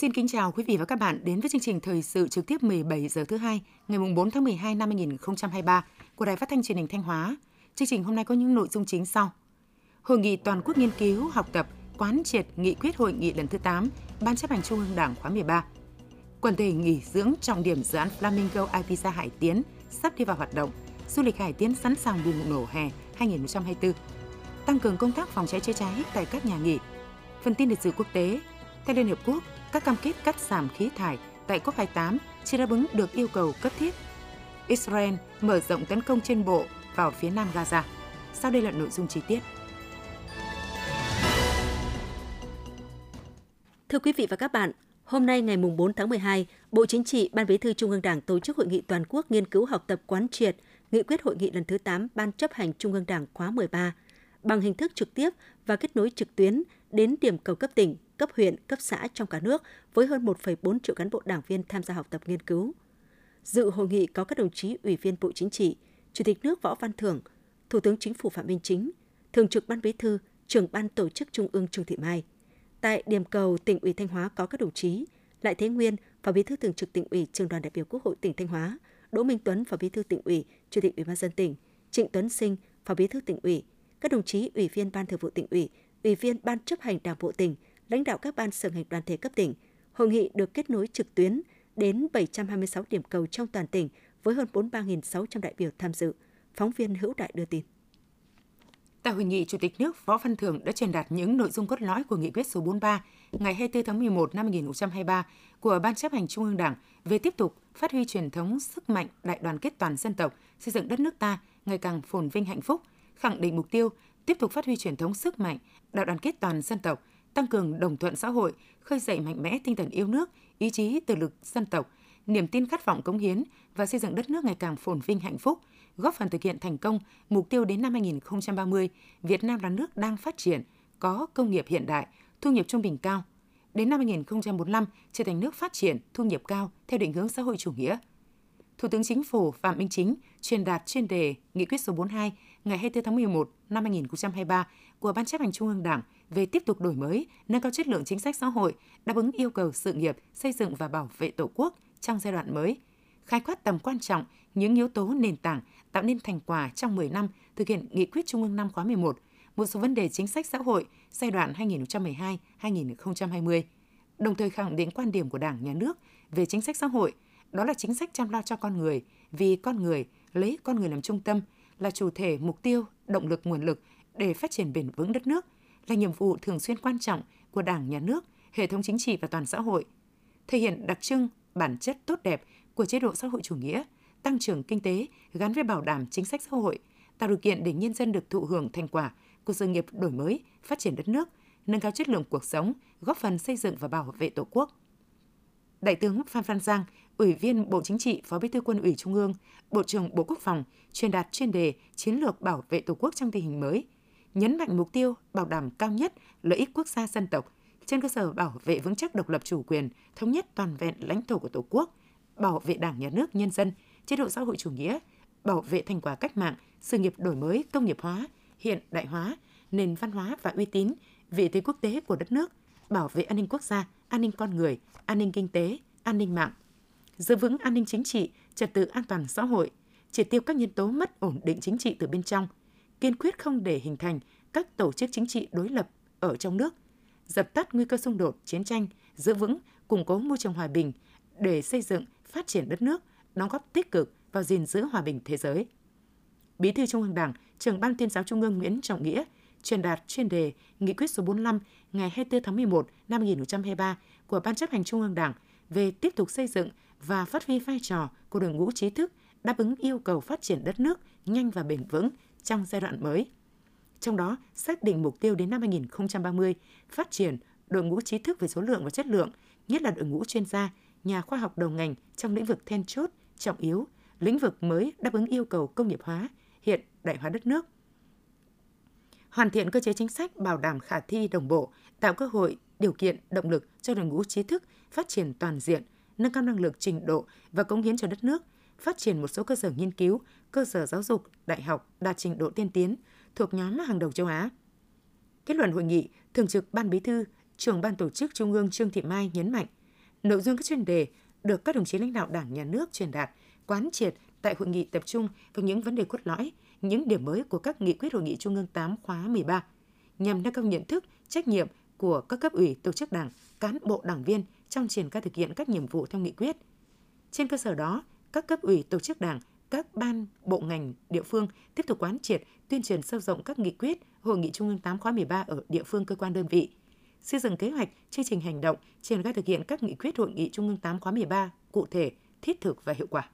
Xin kính chào quý vị và các bạn đến với chương trình thời sự trực tiếp 17 giờ thứ hai ngày 4 tháng 12 năm 2023 của Đài Phát thanh Truyền hình Thanh Hóa. Chương trình hôm nay có những nội dung chính sau. Hội nghị toàn quốc nghiên cứu, học tập, quán triệt nghị quyết hội nghị lần thứ 8 Ban chấp hành Trung ương Đảng khóa 13. Quần thể nghỉ dưỡng trọng điểm dự án Flamingo Ibiza Hải Tiến sắp đi vào hoạt động. Du lịch Hải Tiến sẵn sàng bùng nổ hè 2024. Tăng cường công tác phòng cháy chữa cháy tại các nhà nghỉ. Phần tin lịch sử quốc tế. Theo Liên Hợp Quốc, các cam kết cắt giảm khí thải tại COP28 chưa đáp ứng được yêu cầu cấp thiết. Israel mở rộng tấn công trên bộ vào phía nam Gaza. Sau đây là nội dung chi tiết. Thưa quý vị và các bạn, hôm nay ngày 4 tháng 12, Bộ Chính trị, Ban Bí thư Trung ương Đảng tổ chức hội nghị toàn quốc nghiên cứu học tập quán triệt nghị quyết hội nghị lần thứ 8 Ban chấp hành Trung ương Đảng khóa 13 bằng hình thức trực tiếp và kết nối trực tuyến đến điểm cầu cấp tỉnh, cấp huyện, cấp xã trong cả nước với hơn 1,4 triệu cán bộ đảng viên tham gia học tập nghiên cứu. Dự hội nghị có các đồng chí Ủy viên Bộ Chính trị, Chủ tịch nước Võ Văn Thưởng, Thủ tướng Chính phủ Phạm Minh Chính, Thường trực Ban Bí thư, Trưởng Ban Tổ chức Trung ương Trương Thị Mai. Tại điểm cầu tỉnh ủy Thanh Hóa có các đồng chí Lại Thế Nguyên, Phó Bí thư Thường trực tỉnh ủy, Trường đoàn đại biểu Quốc hội tỉnh Thanh Hóa, Đỗ Minh Tuấn, Phó Bí thư tỉnh ủy, Chủ tịch Ủy ban dân tỉnh, Trịnh Tuấn Sinh, Phó Bí thư tỉnh ủy, các đồng chí Ủy viên Ban Thường vụ tỉnh ủy, Ủy viên Ban chấp hành Đảng bộ tỉnh, lãnh đạo các ban sở ngành đoàn thể cấp tỉnh. Hội nghị được kết nối trực tuyến đến 726 điểm cầu trong toàn tỉnh với hơn 43.600 đại biểu tham dự. Phóng viên Hữu Đại đưa tin. Tại hội nghị, Chủ tịch nước Võ Văn Thưởng đã truyền đạt những nội dung cốt lõi của nghị quyết số 43 ngày 24 tháng 11 năm 2023 của Ban chấp hành Trung ương Đảng về tiếp tục phát huy truyền thống sức mạnh đại đoàn kết toàn dân tộc, xây dựng đất nước ta ngày càng phồn vinh hạnh phúc, khẳng định mục tiêu tiếp tục phát huy truyền thống sức mạnh đại đoàn kết toàn dân tộc, tăng cường đồng thuận xã hội, khơi dậy mạnh mẽ tinh thần yêu nước, ý chí tự lực dân tộc, niềm tin khát vọng cống hiến và xây dựng đất nước ngày càng phồn vinh hạnh phúc, góp phần thực hiện thành công mục tiêu đến năm 2030, Việt Nam là nước đang phát triển, có công nghiệp hiện đại, thu nhập trung bình cao. Đến năm 2045 trở thành nước phát triển, thu nhập cao theo định hướng xã hội chủ nghĩa. Thủ tướng Chính phủ Phạm Minh Chính truyền đạt chuyên đề Nghị quyết số 42 ngày 24 tháng 11 năm 2023 của Ban chấp hành Trung ương Đảng về tiếp tục đổi mới, nâng cao chất lượng chính sách xã hội, đáp ứng yêu cầu sự nghiệp, xây dựng và bảo vệ Tổ quốc trong giai đoạn mới, khai quát tầm quan trọng những yếu tố nền tảng tạo nên thành quả trong 10 năm thực hiện nghị quyết Trung ương năm khóa 11, một số vấn đề chính sách xã hội giai đoạn 2012-2020, đồng thời khẳng định quan điểm của Đảng, Nhà nước về chính sách xã hội, đó là chính sách chăm lo cho con người, vì con người, lấy con người làm trung tâm, là chủ thể, mục tiêu, động lực, nguồn lực để phát triển bền vững đất nước, là nhiệm vụ thường xuyên quan trọng của Đảng, Nhà nước, hệ thống chính trị và toàn xã hội, thể hiện đặc trưng, bản chất tốt đẹp của chế độ xã hội chủ nghĩa, tăng trưởng kinh tế gắn với bảo đảm chính sách xã hội, tạo điều kiện để nhân dân được thụ hưởng thành quả của sự nghiệp đổi mới, phát triển đất nước, nâng cao chất lượng cuộc sống, góp phần xây dựng và bảo vệ Tổ quốc. Đại tướng Phan Văn Giang, Ủy viên Bộ Chính trị, Phó Bí thư Quân ủy Trung ương, Bộ trưởng Bộ Quốc phòng truyền đạt chuyên đề chiến lược bảo vệ Tổ quốc trong tình hình mới, nhấn mạnh mục tiêu bảo đảm cao nhất lợi ích quốc gia dân tộc trên cơ sở bảo vệ vững chắc độc lập chủ quyền, thống nhất toàn vẹn lãnh thổ của Tổ quốc, bảo vệ Đảng, Nhà nước, nhân dân, chế độ xã hội chủ nghĩa, bảo vệ thành quả cách mạng, sự nghiệp đổi mới, công nghiệp hóa, hiện đại hóa, nền văn hóa và uy tín, vị thế quốc tế của đất nước, bảo vệ an ninh quốc gia, an ninh con người, an ninh kinh tế, an ninh mạng, giữ vững an ninh chính trị, trật tự an toàn xã hội, triệt tiêu các nhân tố mất ổn định chính trị từ bên trong, kiên quyết không để hình thành các tổ chức chính trị đối lập ở trong nước, dập tắt nguy cơ xung đột, chiến tranh, giữ vững, củng cố môi trường hòa bình để xây dựng, phát triển đất nước, đóng góp tích cực vào gìn giữ hòa bình thế giới. Bí thư Trung ương Đảng, trưởng Ban tuyên giáo Trung ương Nguyễn Trọng Nghĩa truyền đạt chuyên đề Nghị quyết số 45 ngày 24 tháng 11 năm 2023 của Ban chấp hành Trung ương Đảng về tiếp tục xây dựng và phát huy vai trò của đội ngũ trí thức đáp ứng yêu cầu phát triển đất nước nhanh và bền vững trong giai đoạn mới. Trong đó, xác định mục tiêu đến năm 2030 phát triển đội ngũ trí thức về số lượng và chất lượng, nhất là đội ngũ chuyên gia, nhà khoa học đầu ngành trong lĩnh vực then chốt, trọng yếu, lĩnh vực mới đáp ứng yêu cầu công nghiệp hóa, hiện đại hóa đất nước. Hoàn thiện cơ chế chính sách bảo đảm khả thi đồng bộ, tạo cơ hội, điều kiện, động lực cho đội ngũ trí thức phát triển toàn diện, nâng cao năng lực trình độ và cống hiến cho đất nước, phát triển một số cơ sở nghiên cứu, cơ sở giáo dục, đại học đạt trình độ tiên tiến thuộc nhóm hàng đầu châu Á. Kết luận hội nghị, Thường trực Ban Bí thư, trưởng Ban Tổ chức Trung ương Trương Thị Mai nhấn mạnh, Nội dung các chuyên đề được các đồng chí lãnh đạo Đảng, Nhà nước truyền đạt, quán triệt tại hội nghị tập trung vào những vấn đề cốt lõi, những điểm mới của các nghị quyết hội nghị Trung ương 8 khóa 13 nhằm nâng cao nhận thức, trách nhiệm của các cấp ủy, tổ chức đảng, cán bộ đảng viên trong triển khai thực hiện các nhiệm vụ theo nghị quyết. Trên cơ sở đó, các cấp ủy, tổ chức đảng, các ban, bộ ngành, địa phương tiếp tục quán triệt, tuyên truyền sâu rộng các nghị quyết Hội nghị Trung ương 8 khóa 13 ở địa phương cơ quan đơn vị, xây dựng kế hoạch, chương trình hành động, triển khai thực hiện các nghị quyết Hội nghị Trung ương 8 khóa 13 cụ thể, thiết thực và hiệu quả.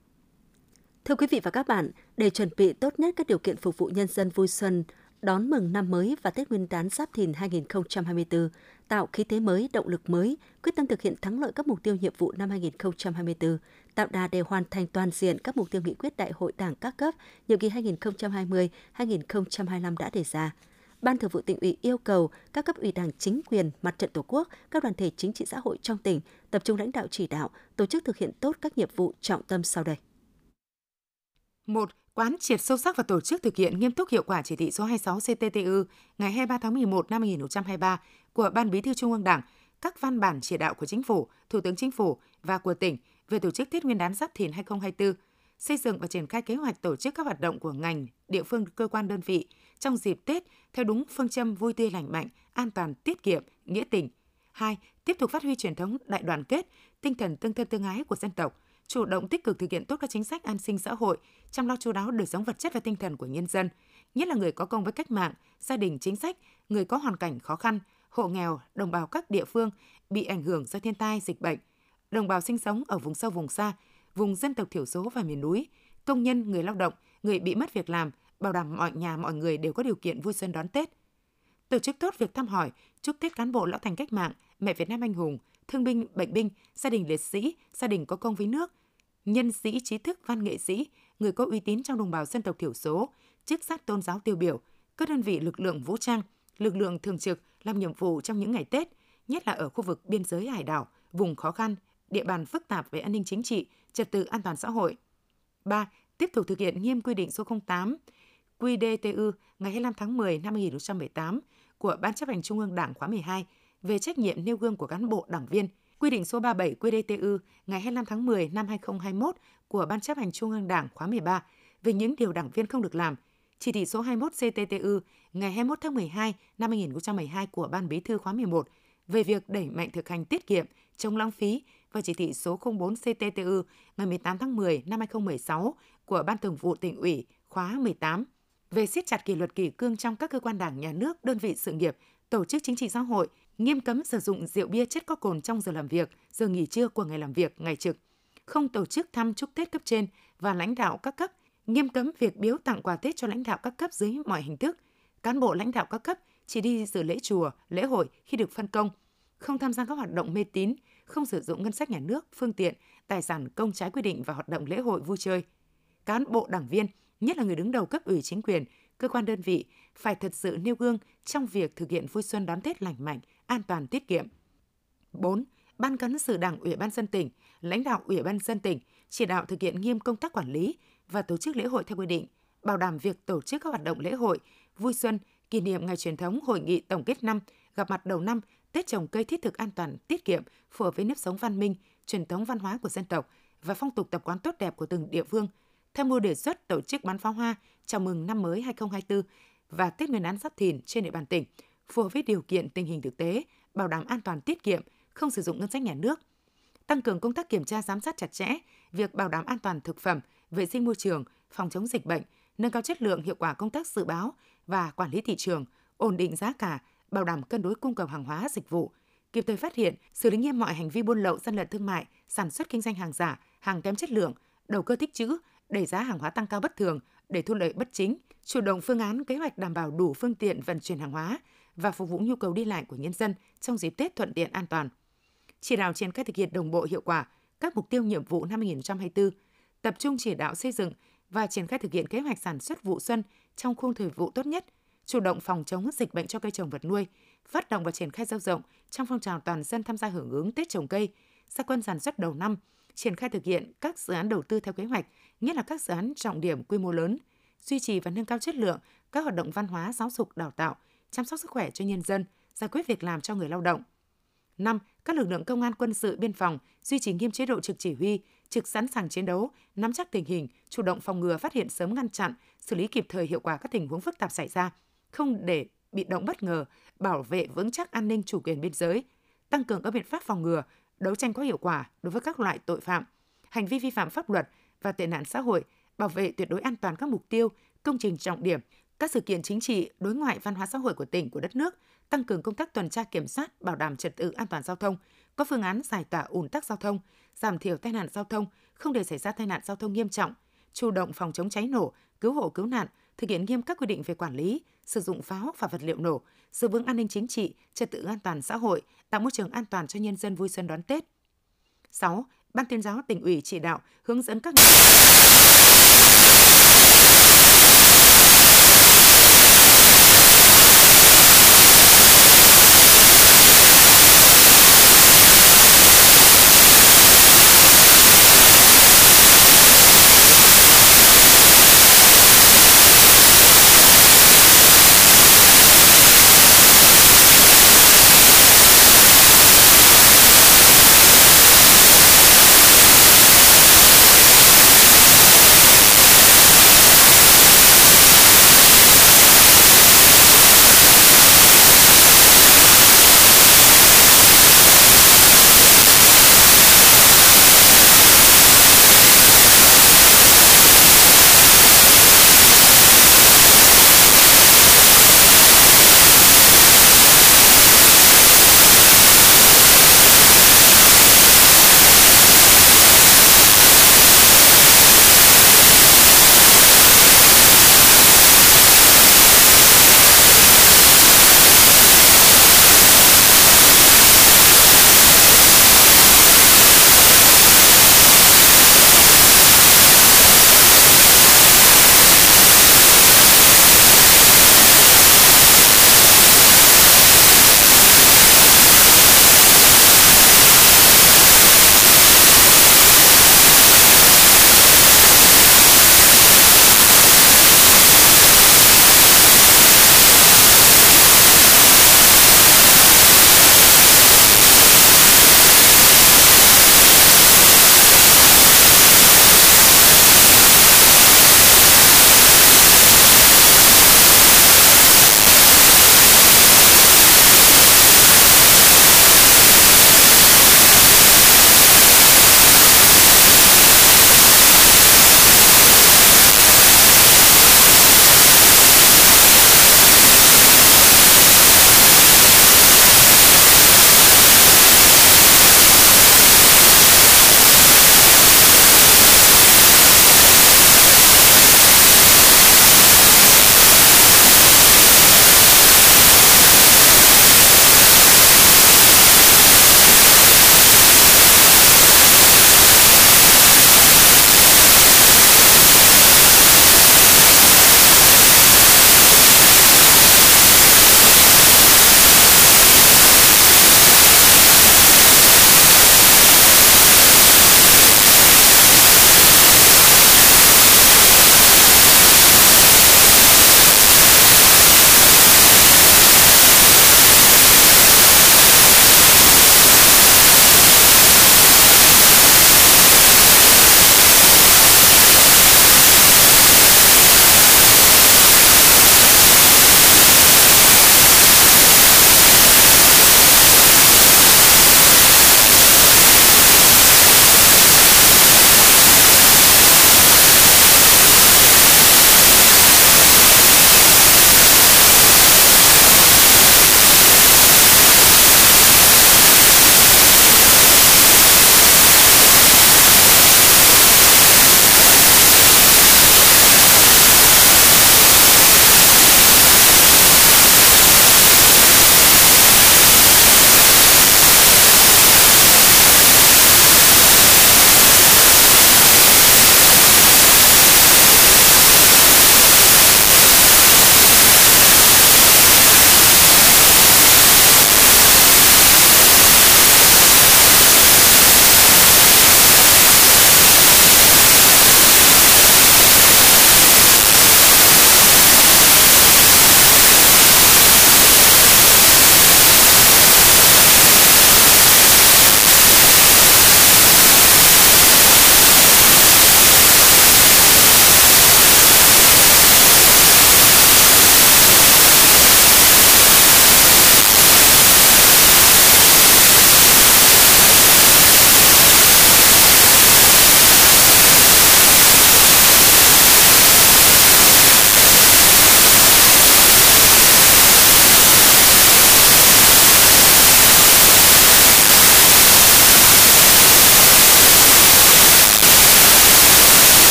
Thưa quý vị và các bạn, để chuẩn bị tốt nhất các điều kiện phục vụ nhân dân vui xuân, đón mừng năm mới và Tết Nguyên đán Giáp Thìn 2024, tạo khí thế mới, động lực mới, quyết tâm thực hiện thắng lợi các mục tiêu nhiệm vụ năm 2024, tạo đà để hoàn thành toàn diện các mục tiêu nghị quyết Đại hội Đảng các cấp nhiệm kỳ 2020-2025 đã đề ra. Ban Thường vụ tỉnh ủy yêu cầu các cấp ủy Đảng chính quyền, mặt trận Tổ quốc, các đoàn thể chính trị xã hội trong tỉnh tập trung lãnh đạo chỉ đạo, tổ chức thực hiện tốt các nhiệm vụ trọng tâm sau đây. 1. Quán triệt sâu sắc và tổ chức thực hiện nghiêm túc hiệu quả chỉ thị số 26 CTTU ngày 23 tháng 11 năm 2023 của Ban Bí thư Trung ương Đảng, các văn bản chỉ đạo của Chính phủ, Thủ tướng Chính phủ và của tỉnh về tổ chức Tết Nguyên đán Giáp Thìn 2024, xây dựng và triển khai kế hoạch tổ chức các hoạt động của ngành, địa phương, cơ quan đơn vị trong dịp Tết theo đúng phương châm vui tươi lành mạnh, an toàn, tiết kiệm, nghĩa tình. 2. Tiếp tục phát huy truyền thống đại đoàn kết, tinh thần tương thân tương ái của dân tộc, chủ động tích cực thực hiện tốt các chính sách an sinh xã hội, chăm lo chú đáo đời sống vật chất và tinh thần của nhân dân, nhất là người có công với cách mạng, gia đình chính sách, người có hoàn cảnh khó khăn, hộ nghèo, đồng bào các địa phương bị ảnh hưởng do thiên tai, dịch bệnh, đồng bào sinh sống ở vùng sâu vùng xa, vùng dân tộc thiểu số và miền núi, công nhân, người lao động, người bị mất việc làm, bảo đảm mọi nhà mọi người đều có điều kiện vui xuân đón Tết. Tổ chức tốt việc thăm hỏi, chúc Tết cán bộ lão thành cách mạng, mẹ Việt Nam anh hùng, thương binh, bệnh binh, gia đình liệt sĩ, gia đình có công với nước, nhân sĩ trí thức văn nghệ sĩ, người có uy tín trong đồng bào dân tộc thiểu số, chức sắc tôn giáo tiêu biểu, các đơn vị lực lượng vũ trang, lực lượng thường trực làm nhiệm vụ trong những ngày Tết, nhất là ở khu vực biên giới hải đảo, vùng khó khăn, địa bàn phức tạp về an ninh chính trị, trật tự an toàn xã hội. 3. Tiếp tục thực hiện nghiêm quy định số 08 QDTU ngày 25 tháng 10 năm 2018 của Ban chấp hành Trung ương Đảng khóa 12 về trách nhiệm nêu gương của cán bộ đảng viên, quy định số 37 QĐTU ngày 25 tháng 10 năm 2021 của Ban chấp hành Trung ương Đảng khóa 13 về những điều đảng viên không được làm, chỉ thị số 21 CTTU ngày 21 tháng 12 năm 2012 của Ban Bí thư khóa 11 về việc đẩy mạnh thực hành tiết kiệm, chống lãng phí và chỉ thị số 04 CTTU ngày 18 tháng 10 năm 2016 của Ban Thường vụ tỉnh ủy khóa 18 về siết chặt kỷ luật kỷ cương trong các cơ quan đảng, nhà nước, đơn vị sự nghiệp, tổ chức chính trị xã hội, nghiêm cấm sử dụng rượu bia chất có cồn trong giờ làm việc, giờ nghỉ trưa của ngày làm việc, ngày trực, không tổ chức thăm chúc Tết cấp trên và lãnh đạo các cấp, nghiêm cấm việc biếu tặng quà Tết cho lãnh đạo các cấp dưới mọi hình thức. Cán bộ lãnh đạo các cấp chỉ đi dự lễ chùa, lễ hội khi được phân công, không tham gia các hoạt động mê tín, không sử dụng ngân sách nhà nước, phương tiện, tài sản công trái quy định và hoạt động lễ hội vui chơi. Cán bộ đảng viên, nhất là người đứng đầu cấp ủy chính quyền, cơ quan đơn vị phải thật sự nêu gương trong việc thực hiện vui xuân đón Tết lành mạnh, an toàn tiết kiệm. 4. Ban cán sự Đảng Ủy ban dân tỉnh, lãnh đạo Ủy ban dân tỉnh chỉ đạo thực hiện nghiêm công tác quản lý và tổ chức lễ hội theo quy định, bảo đảm việc tổ chức các hoạt động lễ hội, vui xuân, kỷ niệm ngày truyền thống hội nghị tổng kết năm, gặp mặt đầu năm, Tết trồng cây thiết thực an toàn, tiết kiệm, phù hợp với nếp sống văn minh, truyền thống văn hóa của dân tộc và phong tục tập quán tốt đẹp của từng địa phương. Tham mưu đề xuất tổ chức bắn pháo hoa chào mừng năm mới 2024 và Tết Nguyên đán Giáp Thìn trên địa bàn tỉnh, phù hợp với điều kiện tình hình thực tế, bảo đảm an toàn tiết kiệm, không sử dụng ngân sách nhà nước. Tăng cường công tác kiểm tra giám sát chặt chẽ, việc bảo đảm an toàn thực phẩm, vệ sinh môi trường, phòng chống dịch bệnh, nâng cao chất lượng hiệu quả công tác dự báo và quản lý thị trường, ổn định giá cả, bảo đảm cân đối cung cầu hàng hóa dịch vụ, kịp thời phát hiện, xử lý nghiêm mọi hành vi buôn lậu, gian lận thương mại, sản xuất kinh doanh hàng giả, hàng kém chất lượng, đầu cơ tích trữ, đẩy giá hàng hóa tăng cao bất thường để thu lợi bất chính, chủ động phương án kế hoạch đảm bảo đủ phương tiện vận chuyển hàng hóa và phục vụ nhu cầu đi lại của nhân dân trong dịp Tết thuận tiện an toàn. Chỉ đạo triển khai thực hiện đồng bộ hiệu quả các mục tiêu nhiệm vụ năm 2024, tập trung chỉ đạo xây dựng và triển khai thực hiện kế hoạch sản xuất vụ xuân trong khung thời vụ tốt nhất, chủ động phòng chống dịch bệnh cho cây trồng vật nuôi, phát động và triển khai sâu rộng trong phong trào toàn dân tham gia hưởng ứng Tết trồng cây, gia quân sản xuất đầu năm, triển khai thực hiện các dự án đầu tư theo kế hoạch, nhất là các dự án trọng điểm quy mô lớn, duy trì và nâng cao chất lượng các hoạt động văn hóa, giáo dục, đào tạo, chăm sóc sức khỏe cho nhân dân, giải quyết việc làm cho người lao động. 5. Các lực lượng công an quân sự biên phòng duy trì nghiêm chế độ trực chỉ huy, trực sẵn sàng chiến đấu, nắm chắc tình hình, chủ động phòng ngừa phát hiện sớm ngăn chặn, xử lý kịp thời hiệu quả các tình huống phức tạp xảy ra, không để bị động bất ngờ, bảo vệ vững chắc an ninh chủ quyền biên giới, tăng cường các biện pháp phòng ngừa, đấu tranh có hiệu quả đối với các loại tội phạm, hành vi vi phạm pháp luật và tệ nạn xã hội, bảo vệ tuyệt đối an toàn các mục tiêu, công trình trọng điểm, các sự kiện chính trị, đối ngoại văn hóa xã hội của tỉnh, của đất nước, tăng cường công tác tuần tra kiểm soát, bảo đảm trật tự an toàn giao thông, có phương án giải tỏa ùn tắc giao thông, giảm thiểu tai nạn giao thông, không để xảy ra tai nạn giao thông nghiêm trọng, chủ động phòng chống cháy nổ, cứu hộ cứu nạn, thực hiện nghiêm các quy định về quản lý, sử dụng pháo và vật liệu nổ, giữ vững an ninh chính trị, trật tự an toàn xã hội, tạo môi trường an toàn cho nhân dân vui xuân đón Tết. 6. Ban tuyên giáo tỉnh ủy chỉ đạo hướng dẫn các